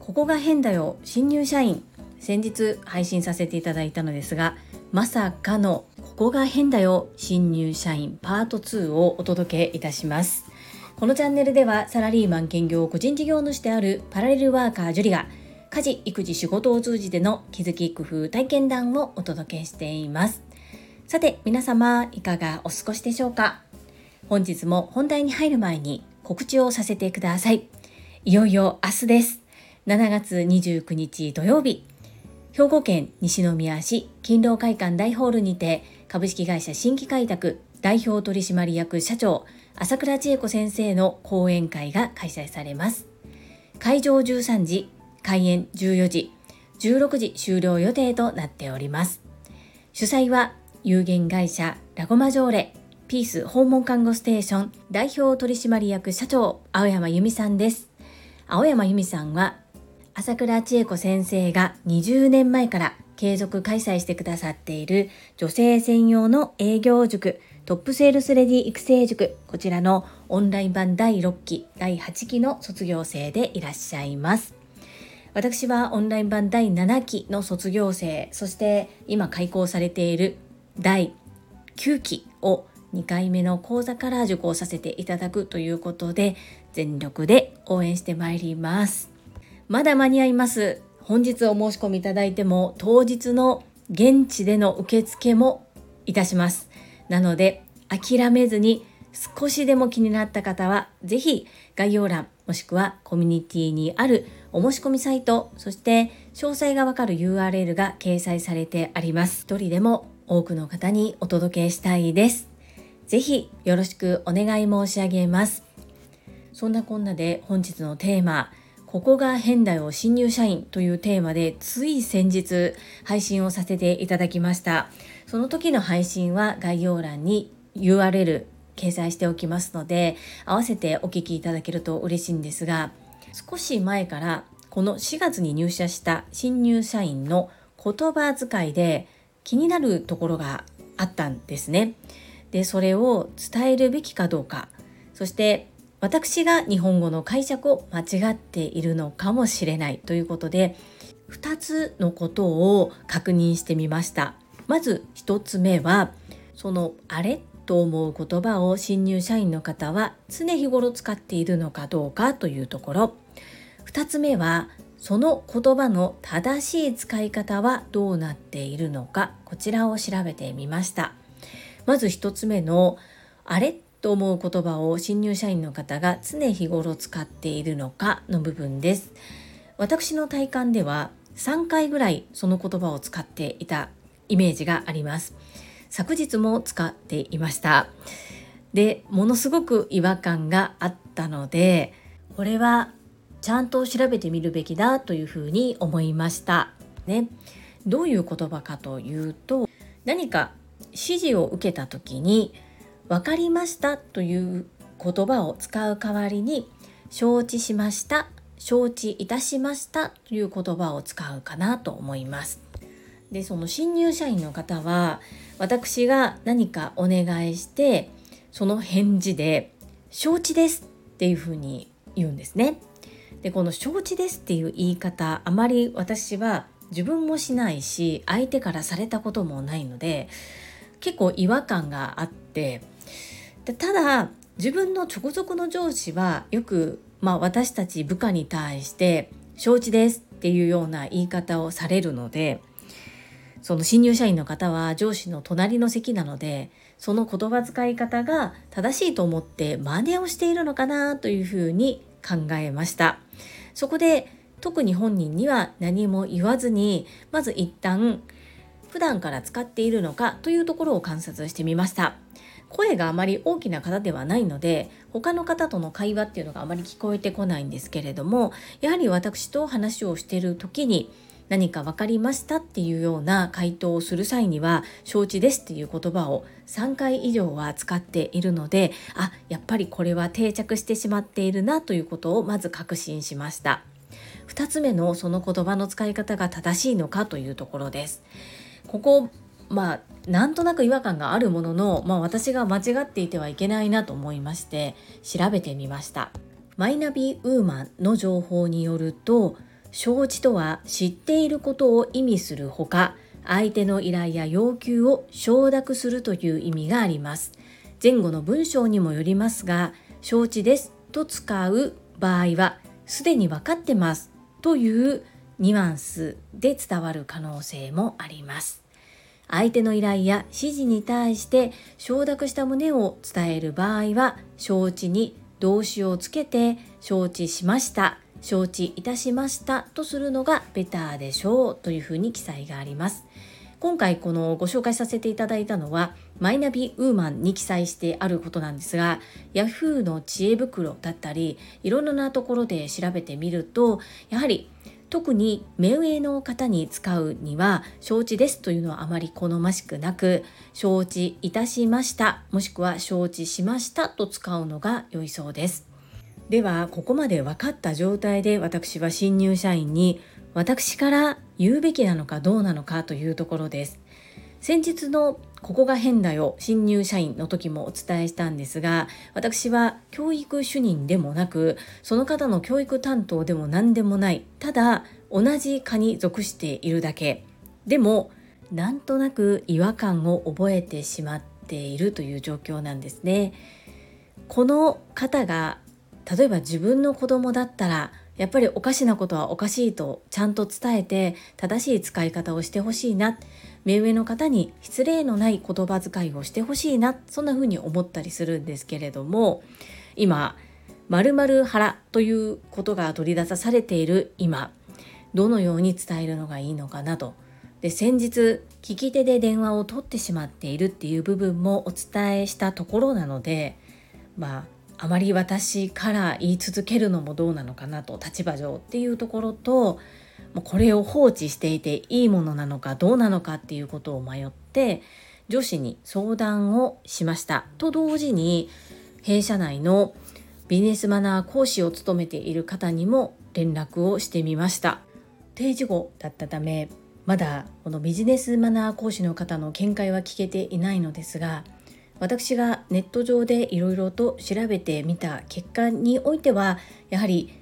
ここが変だよ新入社員。先日配信させていただいたのですがまさかのここが変だよ新入社員パート2をお届けいたします。このチャンネルではサラリーマン兼業個人事業主であるパラレルワーカージュリが家事育児仕事を通じての気づき工夫体験談をお届けしています。さて皆様いかがお過ごしでしょうか？本日も本題に入る前に告知をさせてください。いよいよ明日です。7月29日土曜日。兵庫県西宮市勤労会館大ホールにて株式会社新規開拓代表取締役社長朝倉千恵子先生の講演会が開催されます。会場13時開演14時16時終了予定となっております。主催は有限会社ラゴマジョーレピース訪問看護ステーション代表取締役社長青山由美さんです。青山由美さんは朝倉千恵子先生が20年前から継続開催してくださっている女性専用の営業塾トップセールスレディ育成塾こちらのオンライン版第6期第8期の卒業生でいらっしゃいます。私はオンライン版第7期の卒業生そして今開講されている第9期を2回目の講座から受講させていただくということで全力で応援してまいりますまだ間に合います。本日お申し込みいただいても当日の現地での受付もいたします。なので諦めずに少しでも気になった方は是非概要欄もしくはコミュニティにあるお申し込みサイトそして詳細がわかる URL が掲載されてあります。一人でも多くの方にお届けしたいです。ぜひよろしくお願い申し上げます。そんなこんなで本日のテーマここが変だよ新入社員というテーマでつい先日配信をさせていただきましたその時の配信は概要欄に URL 掲載しておきますので合わせてお聞きいただけると嬉しいんですが少し前からこの4月に入社した新入社員の言葉遣いで気になるところがあったんですね。でそれを伝えるべきかどうか。そして私が日本語の解釈を間違っているのかもしれない。ということで2つのことを確認してみました。まず1つ目はそのあれと思う言葉を新入社員の方は常日頃使っているのかどうかというところ。2つ目はその言葉の正しい使い方はどうなっているのか。こちらを調べてみました。まず1つ目のあれと思う言葉を新入社員の方が常日頃使っているのかの部分です。私の体感では3回ぐらいその言葉を使っていたイメージがあります。昨日も使っていました。で、ものすごく違和感があったので、これはちゃんと調べてみるべきだというふうに思いました。ね。どういう言葉かというと、何か指示を受けた時に分かりましたという言葉を使う代わりに承知しました承知いたしましたという言葉を使うかなと思います。でその新入社員の方は私が何かお願いしてその返事で承知ですっていうふうに言うんですね。でこの承知ですっていう言い方あまり私は自分もしないし相手からされたこともないので結構違和感があってでただ自分の直属の上司はよく、まあ、私たち部下に対して「承知です」っていうような言い方をされるのでその新入社員の方は上司の隣の席なのでその言葉遣い方が正しいと思って真似をしているのかなというふうに考えました。そこで特に本人には何も言わずにまず一旦普段から使っているのかというところを観察してみました。声があまり大きな方ではないので他の方との会話っていうのがあまり聞こえてこないんですけれどもやはり私と話をしている時に何か分かりましたっていうような回答をする際には承知ですっていう言葉を3回以上は使っているのであやっぱりこれは定着してしまっているなということをまず確信しました。2つ目のその言葉の使い方が正しいのかというところです。ここまあなんとなく違和感があるものの、まあ、私が間違っていてはいけないなと思いまして調べてみました。マイナビウーマンの情報によると承知とは知っていることを意味するほか相手の依頼や要求を承諾するという意味があります。前後の文章にもよりますが承知ですと使う場合はすでに分かってますというニュアンスで伝わる可能性もあります。相手の依頼や指示に対して承諾した旨を伝える場合は承知に動詞をつけて承知しました承知いたしましたとするのがベターでしょうというふうに記載があります。今回このご紹介させていただいたのはマイナビウーマンに記載してあることなんですが Yahoo の知恵袋だったりいろいろなところで調べてみるとやはり特に目上の方に使うには承知ですというのはあまり好ましくなく承知いたしましたもしくは承知しましたと使うのが良いそうです。ではここまで分かった状態で私は新入社員に私から言うべきなのかどうなのかというところです。先日のここが変だよ新入社員の時もお伝えしたんですが私は教育主任でもなくその方の教育担当でも何でもないただ同じ科に属しているだけ。でもなんとなく違和感を覚えてしまっているという状況なんですね。この方が例えば自分の子供だったらやっぱりおかしなことはおかしいとちゃんと伝えて正しい使い方をしてほしいな。目上の方に失礼のない言葉遣いをしてほしいなそんな風に思ったりするんですけれども今〇〇腹ということが取り出されている今どのように伝えるのがいいのかなと。で先日聞き手で電話を取ってしまっているっていう部分もお伝えしたところなのでまああまり私から言い続けるのもどうなのかなと立場上っていうところとこれを放置していていいものなのかどうなのかっていうことを迷って女子に相談をしました。と同時に弊社内のビジネスマナー講師を務めている方にも連絡をしてみました。定時後だったためまだこのビジネスマナー講師の方の見解は聞けていないのですが私がネット上でいろいろと調べてみた結果においてはやはり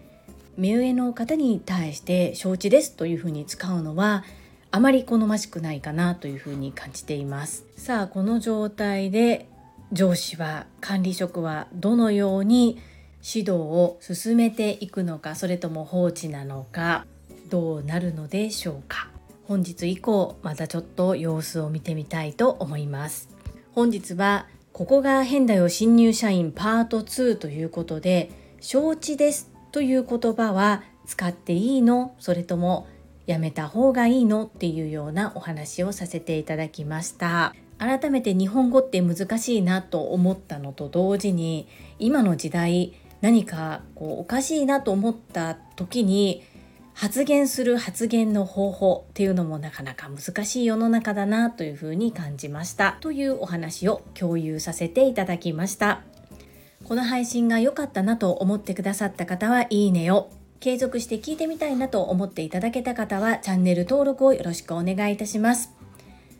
目上の方に対して承知ですというふうに使うのはあまり好ましくないかなというふうに感じています。さあこの状態で上司は管理職はどのように指導を進めていくのかそれとも放置なのかどうなるのでしょうか。本日以降またちょっと様子を見てみたいと思います。本日はここが変だよ新入社員パート2ということで承知ですという言葉は使っていいの？それともやめた方がいいの？っていうようなお話をさせていただきました。改めて日本語って難しいなと思ったのと同時に今の時代何かこうおかしいなと思った時に発言する発言の方法っていうのもなかなか難しい世の中だなというふうに感じました。というお話を共有させていただきました。この配信が良かったなと思ってくださった方はいいねを継続して聞いてみたいなと思っていただけた方はチャンネル登録をよろしくお願いいたします。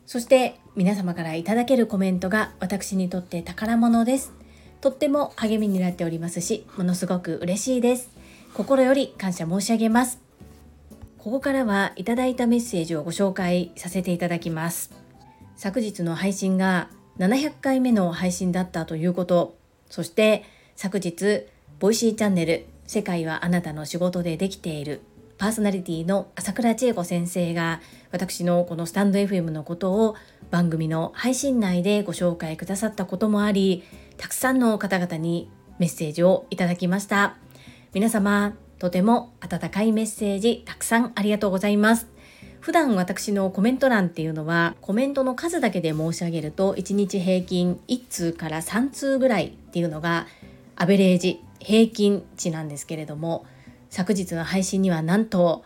そして皆様からいただけるコメントが私にとって宝物です。とっても励みになっておりますしものすごく嬉しいです。心より感謝申し上げます。ここからはいただいたメッセージをご紹介させていただきます。昨日の配信が700回目の配信だったということ。そして昨日 Voicy チャンネル世界はあなたの仕事でできているパーソナリティの朝倉千恵子先生が私のこのスタンド FM のことを番組の配信内でご紹介くださったこともありたくさんの方々にメッセージをいただきました皆様とても温かいメッセージたくさんありがとうございます。普段私のコメント欄っていうのはコメントの数だけで申し上げると1日平均1通から3通ぐらいっていうのがアベレージ平均値なんですけれども昨日の配信にはなんと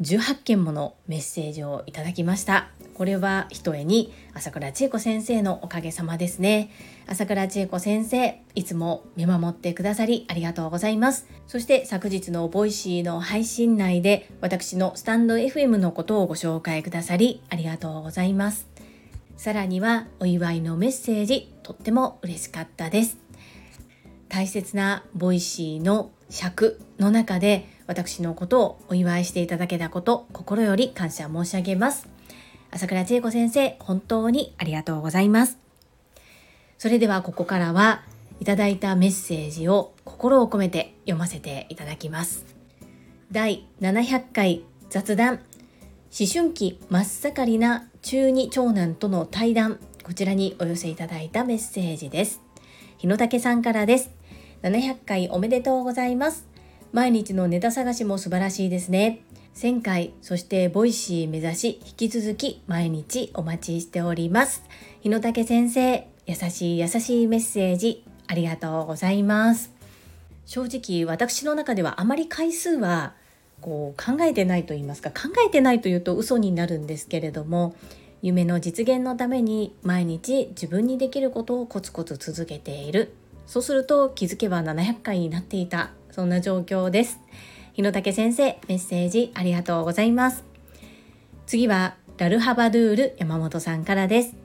18件ものメッセージをいただきました。これはひとえに朝倉千恵子先生のおかげさまですね。朝倉千恵子先生いつも見守ってくださりありがとうございます。そして昨日の Voicy の配信内で私のスタンド FM のことをご紹介くださりありがとうございます。さらにはお祝いのメッセージとっても嬉しかったです。大切な Voicy の尺の中で私のことをお祝いしていただけたこと心より感謝申し上げます。朝倉千恵子先生本当にありがとうございます。それではここからはいただいたメッセージを心を込めて読ませていただきます。第700回雑談思春期真っ盛りな中二長男との対談。こちらにお寄せいただいたメッセージです。日野武さんからです。700回おめでとうございます。毎日のネタ探しも素晴らしいですね。1000回そして Voicy 目指し引き続き毎日お待ちしております。日野武先生優しい優しいメッセージありがとうございます。正直私の中ではあまり回数はこう考えてないと言いますか考えてないというと嘘になるんですけれども夢の実現のために毎日自分にできることをコツコツ続けている。そうすると気づけば700回になっていたそんな状況です。日野武先生メッセージありがとうございます。次はラルハバドゥール山本さんからです。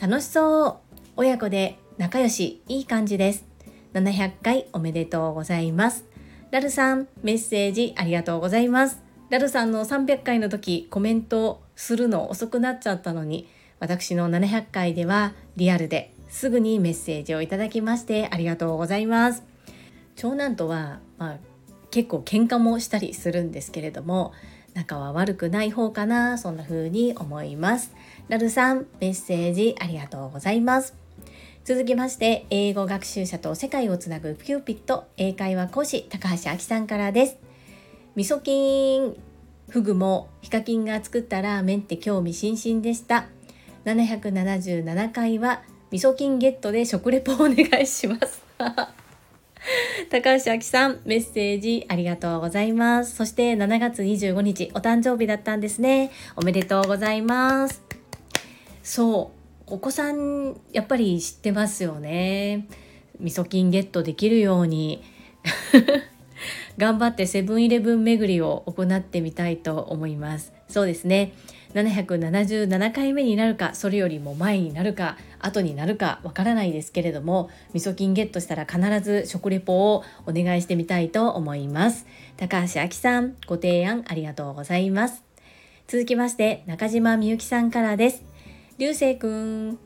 楽しそう。親子で仲良し。いい感じです。700回おめでとうございます。ラルさん、メッセージありがとうございます。ラルさんの300回の時、コメントするの遅くなっちゃったのに、私の700回ではリアルですぐにメッセージをいただきましてありがとうございます。長男とは、まあ、結構喧嘩もしたりするんですけれども、仲は悪くない方かな、そんな風に思います。ラルさん、メッセージありがとうございます。続きまして英語学習者と世界をつなぐキューピット英会話講師高橋明さんからです味噌菌フグもヒカキンが作ったラーメンって興味津々でした777回は味噌菌ゲットで食レポお願いします 高橋明さん、メッセージありがとうございます。そして7月25日、お誕生日だったんですね。おめでとうございます。そう、お子さんやっぱり知ってますよね味噌菌ゲットできるように 頑張ってセブンイレブン巡りを行ってみたいと思いますそうですね777回目になるかそれよりも前になるか後になるかわからないですけれども味噌菌ゲットしたら必ず食レポをお願いしてみたいと思います。高橋明さんご提案ありがとうございます。続きまして中島みゆきさんからです。流星くん。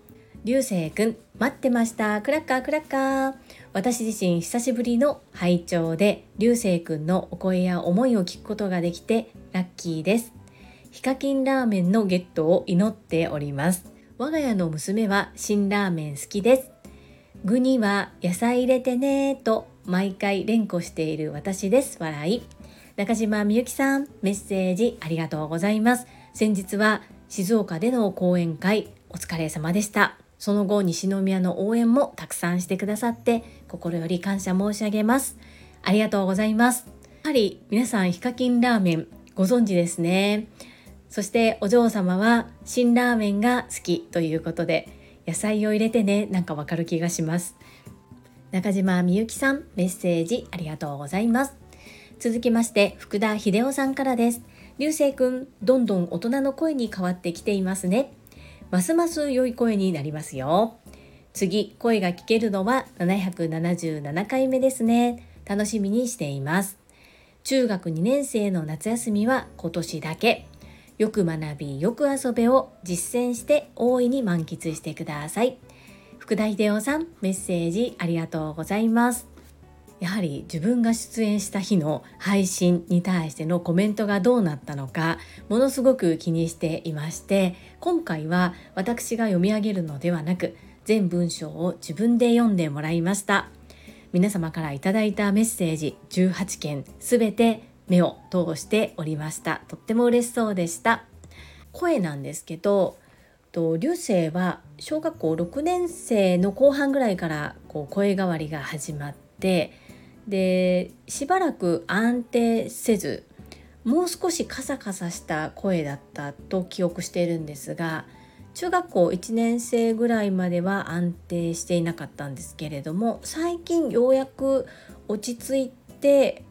流星くん待ってました。クラッカークラッカー。私自身久しぶりの拝聴で流星くんのお声や思いを聞くことができてラッキーです。ヒカキンラーメンのゲットを祈っております。我が家の娘は辛ラーメン好きです具には野菜入れてねと毎回連呼している私です笑い中島みゆきさんメッセージありがとうございます先日は静岡での講演会お疲れ様でした。その後、西宮の応援もたくさんしてくださって心より感謝申し上げます。ありがとうございます。やはり皆さんヒカキンラーメンご存知ですね。そしてお嬢様は辛ラーメンが好きということで野菜を入れてねなんかわかる気がします。中島みゆきさんメッセージありがとうございます。続きまして福田秀夫さんからです。流星くん、どんどん大人の声に変わってきていますね。ますます良い声になりますよ。次、声が聞けるのは777回目ですね。楽しみにしています。中学2年生の夏休みは今年だけ。よく学び、よく遊べを実践して大いに満喫してください。福田秀夫さん、メッセージありがとうございます。やはり自分が出演した日の配信に対してのコメントがどうなったのかものすごく気にしていまして今回は私が読み上げるのではなく全文章を自分で読んでもらいました皆様からいただいたメッセージ18件すべて目を通しておりました。とっても嬉しそうでした。声なんですけど流星は小学校6年生の後半ぐらいからこう声変わりが始まってでしばらく安定せずもう少しカサカサした声だったと記憶しているんですが中学校1年生ぐらいまでは安定していなかったんですけれども最近ようやく落ち着いて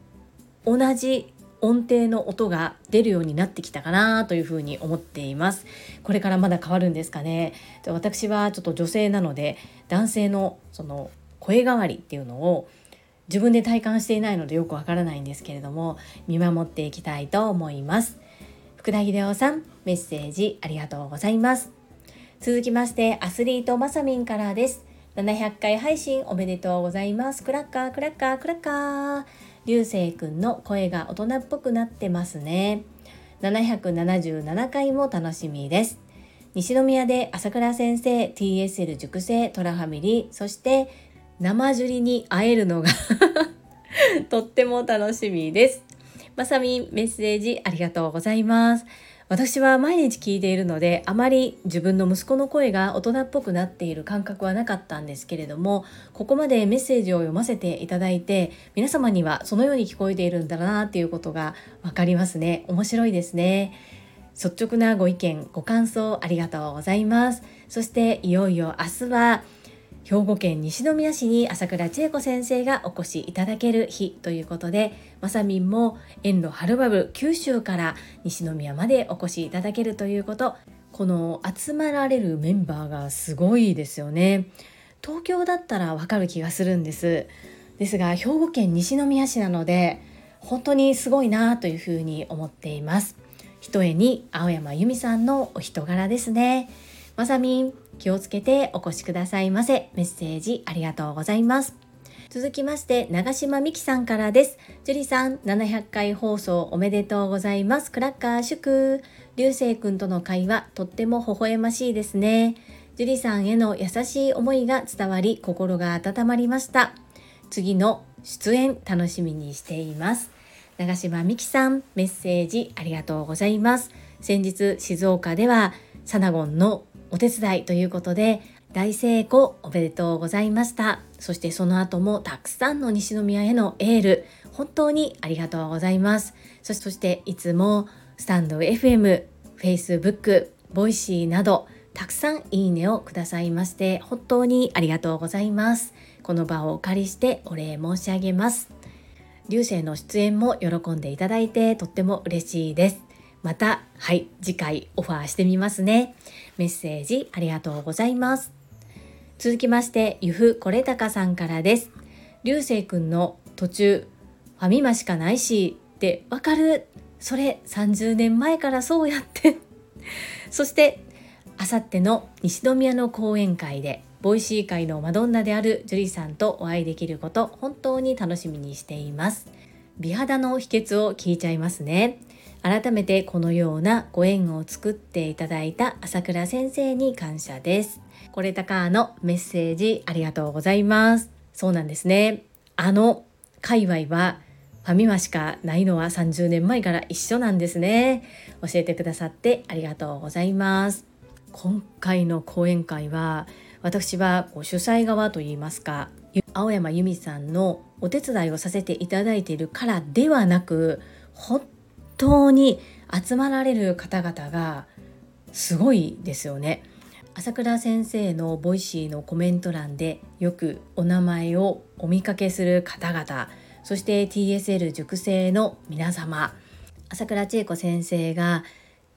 同じ音程の音が出るようになってきたかなというふうに思っています。これからまだ変わるんですかね。私はちょっと女性なので男性のその声変わりっていうのを自分で体感していないのでよくわからないんですけれども見守っていきたいと思います。福田秀夫さんメッセージありがとうございます。続きましてアスリートまさみんからです。700回配信おめでとうございます。クラッカークラッカークラッカー。流星くんの声が大人っぽくなってますね777回も楽しみです西宮で朝倉先生 TSL 塾生トラファミリーそして生樹里に会えるのが とっても楽しみです。まさみメッセージありがとうございます。私は毎日聞いているのであまり自分の息子の声が大人っぽくなっている感覚はなかったんですけれどもここまでメッセージを読ませていただいて皆様にはそのように聞こえているんだなっていうことが分かりますね。面白いですね。率直なご意見ご感想ありがとうございます。そしていよいよ明日は兵庫県西宮市に朝倉千恵子先生がお越しいただける日ということでまさみんも遠路はるばる九州から西宮までお越しいただけるということ。この集まられるメンバーがすごいですよね。東京だったらわかる気がするんです。ですが兵庫県西宮市なので本当にすごいなというふうに思っています。ひとえに青山由美さんのお人柄ですね。まさみん気をつけてお越しくださいませ。メッセージありがとうございます。続きまして、長島美希さんからです。樹里さん、700回放送おめでとうございます。クラッカー祝。流星くんとの会話、とっても微笑ましいですね。樹里さんへの優しい思いが伝わり、心が温まりました。次の出演楽しみにしています。長島美希さん、メッセージありがとうございます。先日、静岡では、サナゴンのお手伝いということで大成功おめでとうございました。そしてその後もたくさんの西宮へのエール本当にありがとうございます。そしていつもstand FM、Facebook、 Voicy などたくさんいいねをくださいまして本当にありがとうございます。この場をお借りしてお礼申し上げます。流星の出演も喜んでいただいてとっても嬉しいです。また、はい、次回オファーしてみますね。メッセージありがとうございます。続きまして、ゆふこれたかさんからです。流星くんの途中、ファミマしかないしってわかるそれ30年前からそうやってそして、あさっての西宮の講演会で、 Voicy 界のマドンナであるジュリさんとお会いできること、本当に楽しみにしています。美肌の秘訣を聞いちゃいますね。改めてこのようなご縁を作っていただいた朝倉先生に感謝です。これたかのメッセージありがとうございます。そうなんですね。あの界隈はファミマしかないのは30年前から一緒なんですね。教えてくださってありがとうございます。今回の講演会は私は主催側といいますか青山由美さんのお手伝いをさせていただいているからではなく本当に集まられる方々がすごいですよね。朝倉先生のボイシーのコメント欄でよくお名前をお見かけする方々そして TSL 熟成の皆様朝倉千恵子先生が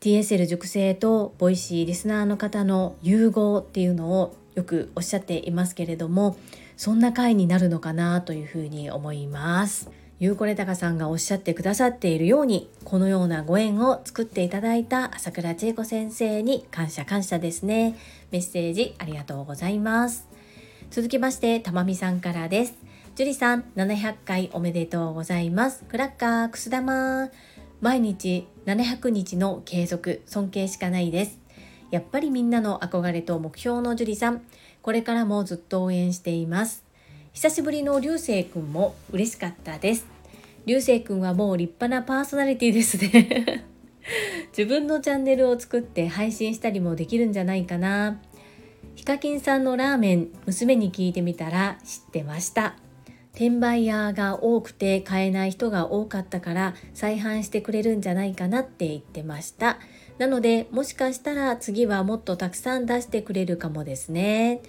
TSL 熟成とボイシーリスナーの方の融合っていうのをよくおっしゃっていますけれどもそんな回になるのかなというふうに思います。ゆうこれたかさんがおっしゃってくださっているようにこのようなご縁を作っていただいた朝倉千恵子先生に感謝感謝ですね。メッセージありがとうございます。続きましてたまみさんからです。樹里さん700回おめでとうございます。クラッカーくす玉。毎日700日の継続尊敬しかないです。やっぱりみんなの憧れと目標の樹里さん。これからもずっと応援しています。久しぶりの流星くんも嬉しかったです。流星くんはもう立派なパーソナリティですね 自分のチャンネルを作って配信したりもできるんじゃないかな。ヒカキンさんのラーメン、娘に聞いてみたら知ってました。転売屋が多くて買えない人が多かったから再販してくれるんじゃないかなって言ってました。なのでもしかしたら次はもっとたくさん出してくれるかもですね。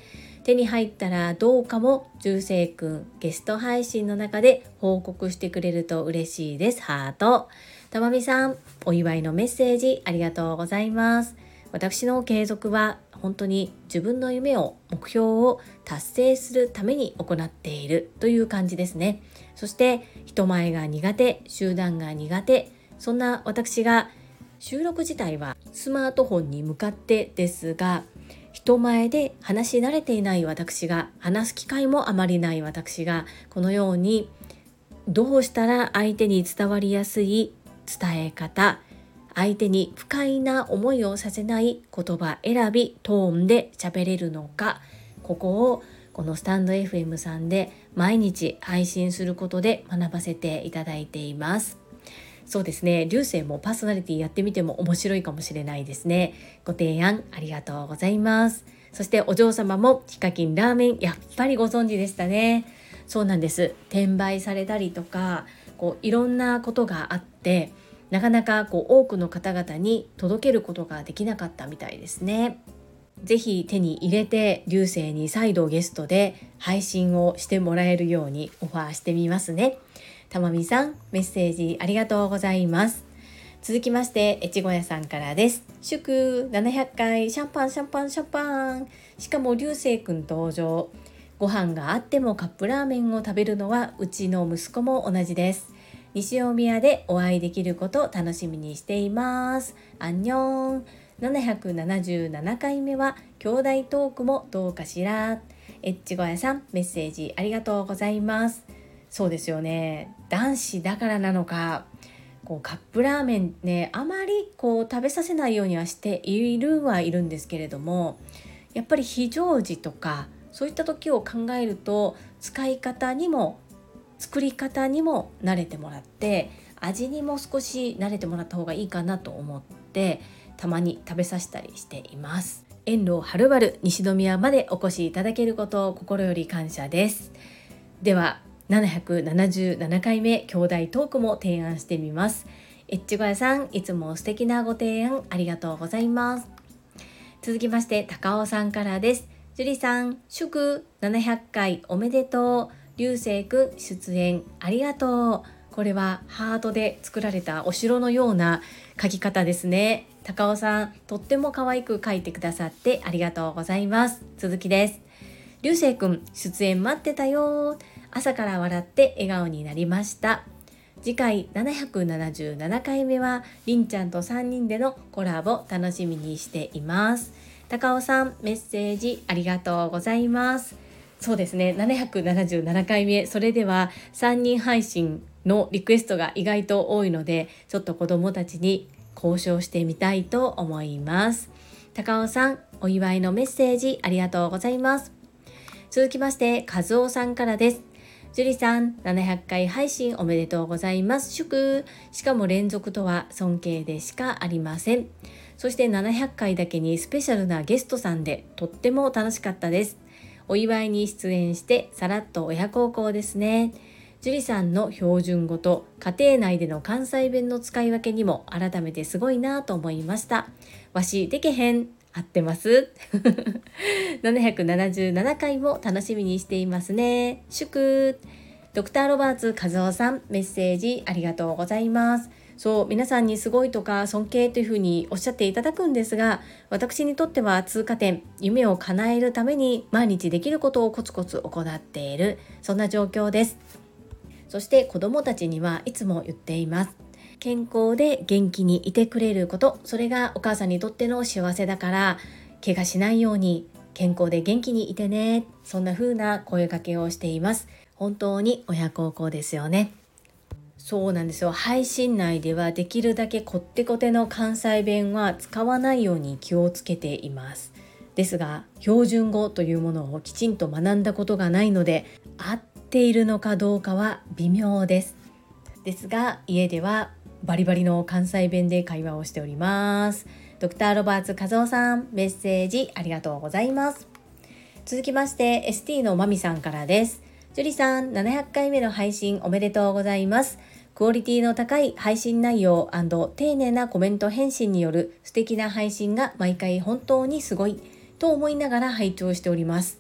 手に入ったらどうかも流星くんゲスト配信の中で報告してくれると嬉しいです。ハート。たまみさん、お祝いのメッセージありがとうございます。私の継続は本当に自分の夢を目標を達成するために行っているという感じですねそして人前が苦手集団が苦手そんな私が収録自体はスマートフォンに向かってですが人前で話し慣れていない私が話す機会もあまりない私がこのようにどうしたら相手に伝わりやすい伝え方相手に不快な思いをさせない言葉選びトーンで喋れるのかここをこのスタンド FM さんで毎日配信することで学ばせていただいています。そうですね。流星もパーソナリティやってみても面白いかもしれないですね。ご提案ありがとうございます。そしてお嬢様もヒカキンラーメンやっぱりご存知でしたね。そうなんです。転売されたりとかこういろんなことがあってなかなかこう多くの方々に届けることができなかったみたいですね。ぜひ手に入れて流星に再度ゲストで配信をしてもらえるようにオファーしてみますね。たまみさんメッセージありがとうございます。続きまして越後屋さんからです。祝700回シャンパンシャンパンシャンパンしかも流星くん登場。ご飯があってもカップラーメンを食べるのはうちの息子も同じです。西大宮でお会いできることを楽しみにしています。アンニョン777回目は兄弟トークもどうかしらエッチゴヤさんメッセージありがとうございますそうですよね。男子だからなのかこうカップラーメンねあまりこう食べさせないようにはしているはいるんですけれどもやっぱり非常時とかそういった時を考えると使い方にも作り方にも慣れてもらって味にも少し慣れてもらった方がいいかなと思ってたまに食べさせたりしています。遠路はるばる西宮までお越しいただけることを心より感謝です。では777回目兄弟トークも提案してみます。エッチゴヤさんいつも素敵なご提案ありがとうございます。続きまして高尾さんからです。樹里さん祝700回おめでとう。流星くん出演ありがとう。これはハートで作られたお城のような書き方ですね。高尾さんとっても可愛く書いてくださってありがとうございます。続きです。流星くん出演待ってたよ朝から笑って笑顔になりました。次回777回目はりんちゃんと3人でのコラボ楽しみにしています。高尾さんメッセージありがとうございます。そうですね。777回目。それでは3人配信のリクエストが意外と多いのでちょっと子どもたちに交渉してみたいと思います。高尾さんお祝いのメッセージありがとうございます。続きまして和夫さんからです。樹里さん700回配信おめでとうございます祝しかも連続とは尊敬でしかありませんそして700回だけにスペシャルなゲストさんでとっても楽しかったですお祝いに出演してさらっと親孝行ですね。樹里さんの標準語と家庭内での関西弁の使い分けにも改めてすごいなと思いました。わしでけへん。合ってます 777回も楽しみにしていますね。祝ドクターロバーツ和夫さんメッセージありがとうございます。そう皆さんにすごいとか尊敬というふうにおっしゃっていただくんですが私にとっては通過点夢を叶えるために毎日できることをコツコツ行っているそんな状況ですそして子どもたちにはいつも言っています健康で元気にいてくれること。それがお母さんにとっての幸せだから怪我しないように健康で元気にいてね。そんな風な声かけをしています。本当に親孝行ですよね。そうなんですよ。配信内ではできるだけこってこての関西弁は使わないように気をつけています。ですが標準語というものをきちんと学んだことがないので合っているのかどうかは微妙です。ですが家ではバリバリの関西弁で会話をしておりますドクターロバーツ和夫さんメッセージありがとうございます続きまして ST のまみさんからですジュリさん700回目の配信おめでとうございますクオリティの高い配信内容丁寧なコメント返信による素敵な配信が毎回本当にすごいと思いながら拝聴しております。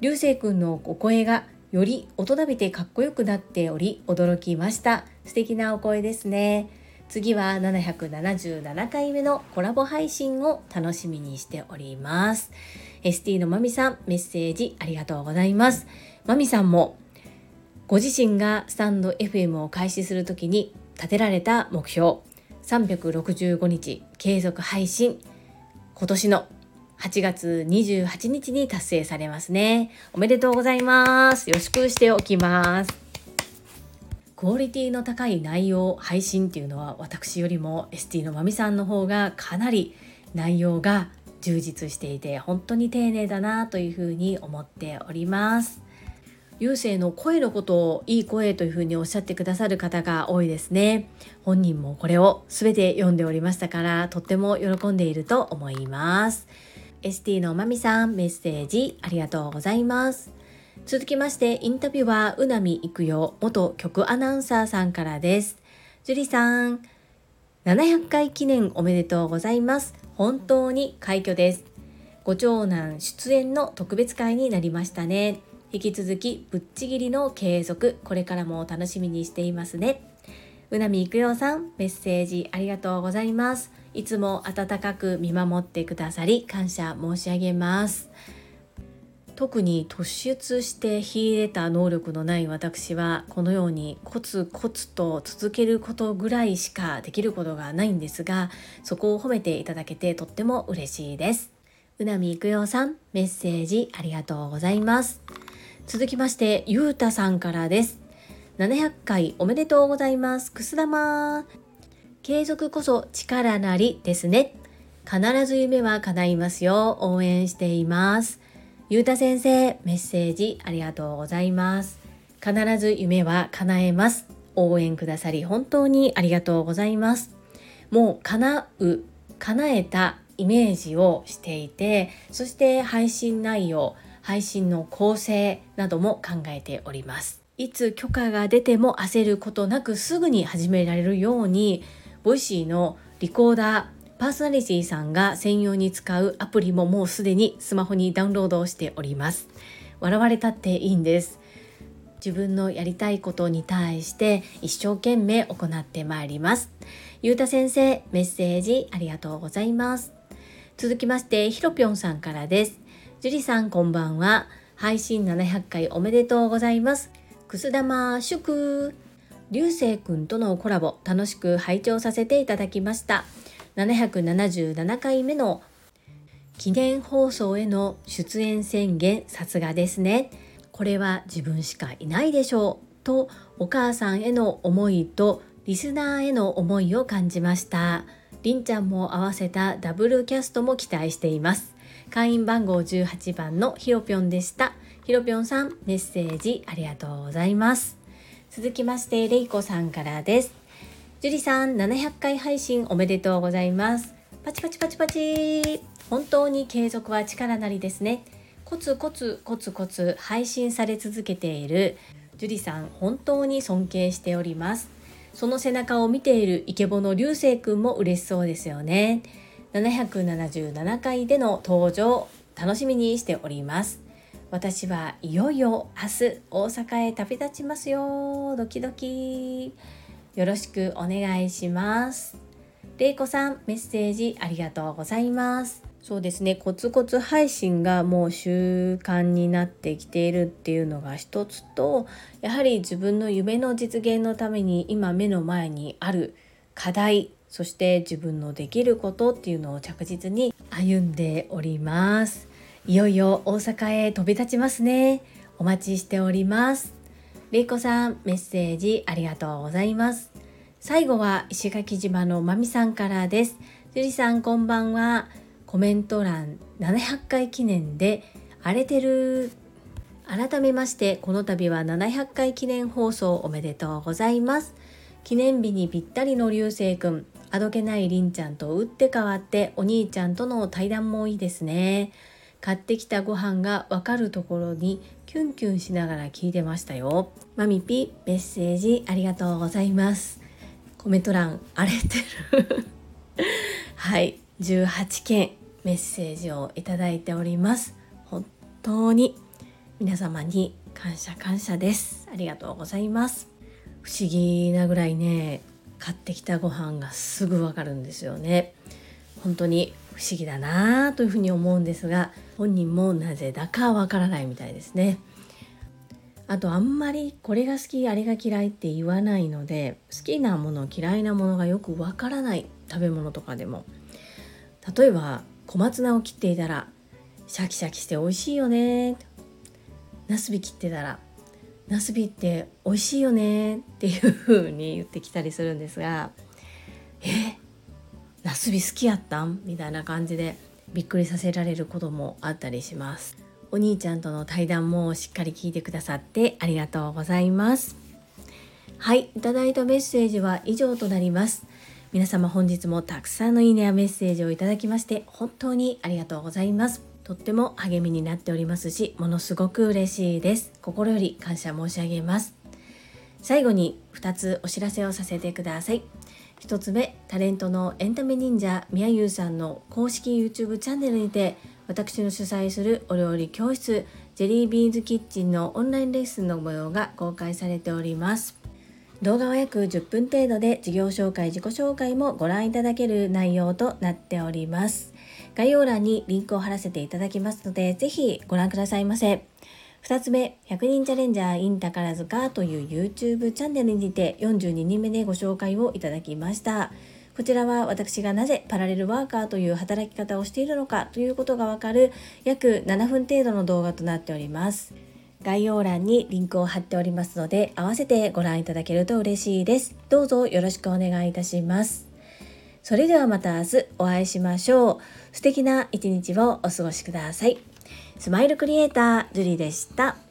流星くんのお声がより大人びてかっこよくなっており驚きました。素敵なお声ですね。次は777回目のコラボ配信を楽しみにしております。ST のまみさんメッセージありがとうございます。まみさんもご自身がスタンド FM を開始するときに立てられた目標365日継続配信今年の8月28日に達成されますね。おめでとうございます。予祝しておきます。クオリティの高い内容配信っていうのは私よりも ST のまみさんの方がかなり内容が充実していて本当に丁寧だなというふうに思っております。優勢の声のことをいい声というふうにおっしゃってくださる方が多いですね。本人もこれを全て読んでおりましたからとっても喜んでいると思います。ST のまみさんメッセージありがとうございます。続きましてインタビュアーうなみいくよ元局アナウンサーさんからです。樹里さん700回記念おめでとうございます。本当に快挙です。ご長男出演の特別会になりましたね。引き続きぶっちぎりの継続これからも楽しみにしていますね。うなみいくよさんメッセージありがとうございます。いつも温かく見守ってくださり感謝申し上げます。特に突出して秀でた能力のない私はこのようにコツコツと続けることぐらいしかできることがないんですがそこを褒めていただけてとっても嬉しいですうなみいくよさんメッセージありがとうございます続きまして、ゆうたさんからです。700回おめでとうございます。くす玉。継続こそ力なりですね。必ず夢は叶いますよ。応援しています。ゆうた先生、メッセージありがとうございます。必ず夢は叶えます。応援くださり本当にありがとうございます。もう叶う、叶えたイメージをしていて、そして配信内容、配信の構成なども考えております。いつ許可が出ても焦ることなくすぐに始められるように、ボイシーのリコーダー、パーソナリティさんが専用に使うアプリももうすでにスマホにダウンロードしております。笑われたっていいんです。自分のやりたいことに対して一生懸命行ってまいります。ゆうた先生、メッセージありがとうございます。続きまして、ひろぴょんさんからです。樹里さんこんばんは。配信700回おめでとうございます。くす玉祝流星くんとのコラボ楽しく拝聴させていただきました。777回目の記念放送への出演宣言さすがですね。これは自分しかいないでしょうとお母さんへの思いとリスナーへの思いを感じました。りんちゃんも合わせたダブルキャストも期待しています。会員番号18番のひろぴょんでした。ひろぴょんさん、メッセージありがとうございます。続きまして、れいこさんからです。樹里さん、700回配信おめでとうございます。パチパチパチパチ。本当に継続は力なりですね。コツコツコツコツ配信され続けている樹里さん、本当に尊敬しております。その背中を見ているイケボの流星くんも嬉しそうですよね。777回での登場楽しみにしております私はいよいよ明日大阪へ旅立ちますよドキドキよろしくお願いします。れいこさんメッセージありがとうございます。そうですね。コツコツ配信がもう習慣になってきているっていうのが一つとやはり自分の夢の実現のために今目の前にある課題そして自分のできることっていうのを着実に歩んでおります。いよいよ大阪へ飛び立ちますね。お待ちしております。れいこさんメッセージありがとうございます。最後は石垣島のまみさんからです。樹里さんこんばんは。コメント欄700回記念で荒れてる。改めましてこの度は700回記念放送おめでとうございます。記念日にぴったりの流星くんあどけないりんちゃんと打って変わってお兄ちゃんとの対談もいいですね。買ってきたご飯がわかるところにキュンキュンしながら聞いてましたよ。マミピメッセージありがとうございます。コメント欄荒れてる はい、18件メッセージをいただいております。本当に皆様に感謝感謝です。ありがとうございます。不思議なぐらいね買ってきたご飯がすぐわかるんですよね本当に不思議だなというふうに思うんですが本人もなぜだかわからないみたいですね。あとあんまりこれが好きあれが嫌いって言わないので好きなもの嫌いなものがよくわからない食べ物とかでも。例えば小松菜を切っていたらシャキシャキして美味しいよね。ナスビ切ってたらナスビって美味しいよね。っていう風に言ってきたりするんですがえナスビ好きやったん？みたいな感じでびっくりさせられることもあったりします。お兄ちゃんとの対談もしっかり聞いてくださってありがとうございます。はいいただいたメッセージは以上となります。皆様本日もたくさんのいいねやメッセージをいただきまして本当にありがとうございます。とっても励みになっておりますしものすごく嬉しいです。心より感謝申し上げます。最後に2つお知らせをさせてください。1つ目タレントのエンタメ忍者みやゆうさんの公式 YouTube チャンネルにて私の主催するお料理教室ジェリービーンズキッチンのオンラインレッスンの模様が公開されております。動画は約10分程度で事業紹介自己紹介もご覧いただける内容となっております。概要欄にリンクを貼らせていただきますのでぜひご覧くださいませ。2つ目100人チャレンジャー in 宝塚という YouTube チャンネルにて42人目でご紹介をいただきましたこちらは私がなぜパラレルワーカーという働き方をしているのかということがわかる約7分程度の動画となっております。概要欄にリンクを貼っておりますので合わせてご覧いただけると嬉しいです。どうぞよろしくお願いいたします。それではまた明日お会いしましょう。素敵な一日をお過ごしください。スマイルクリエイター、ジュリーでした。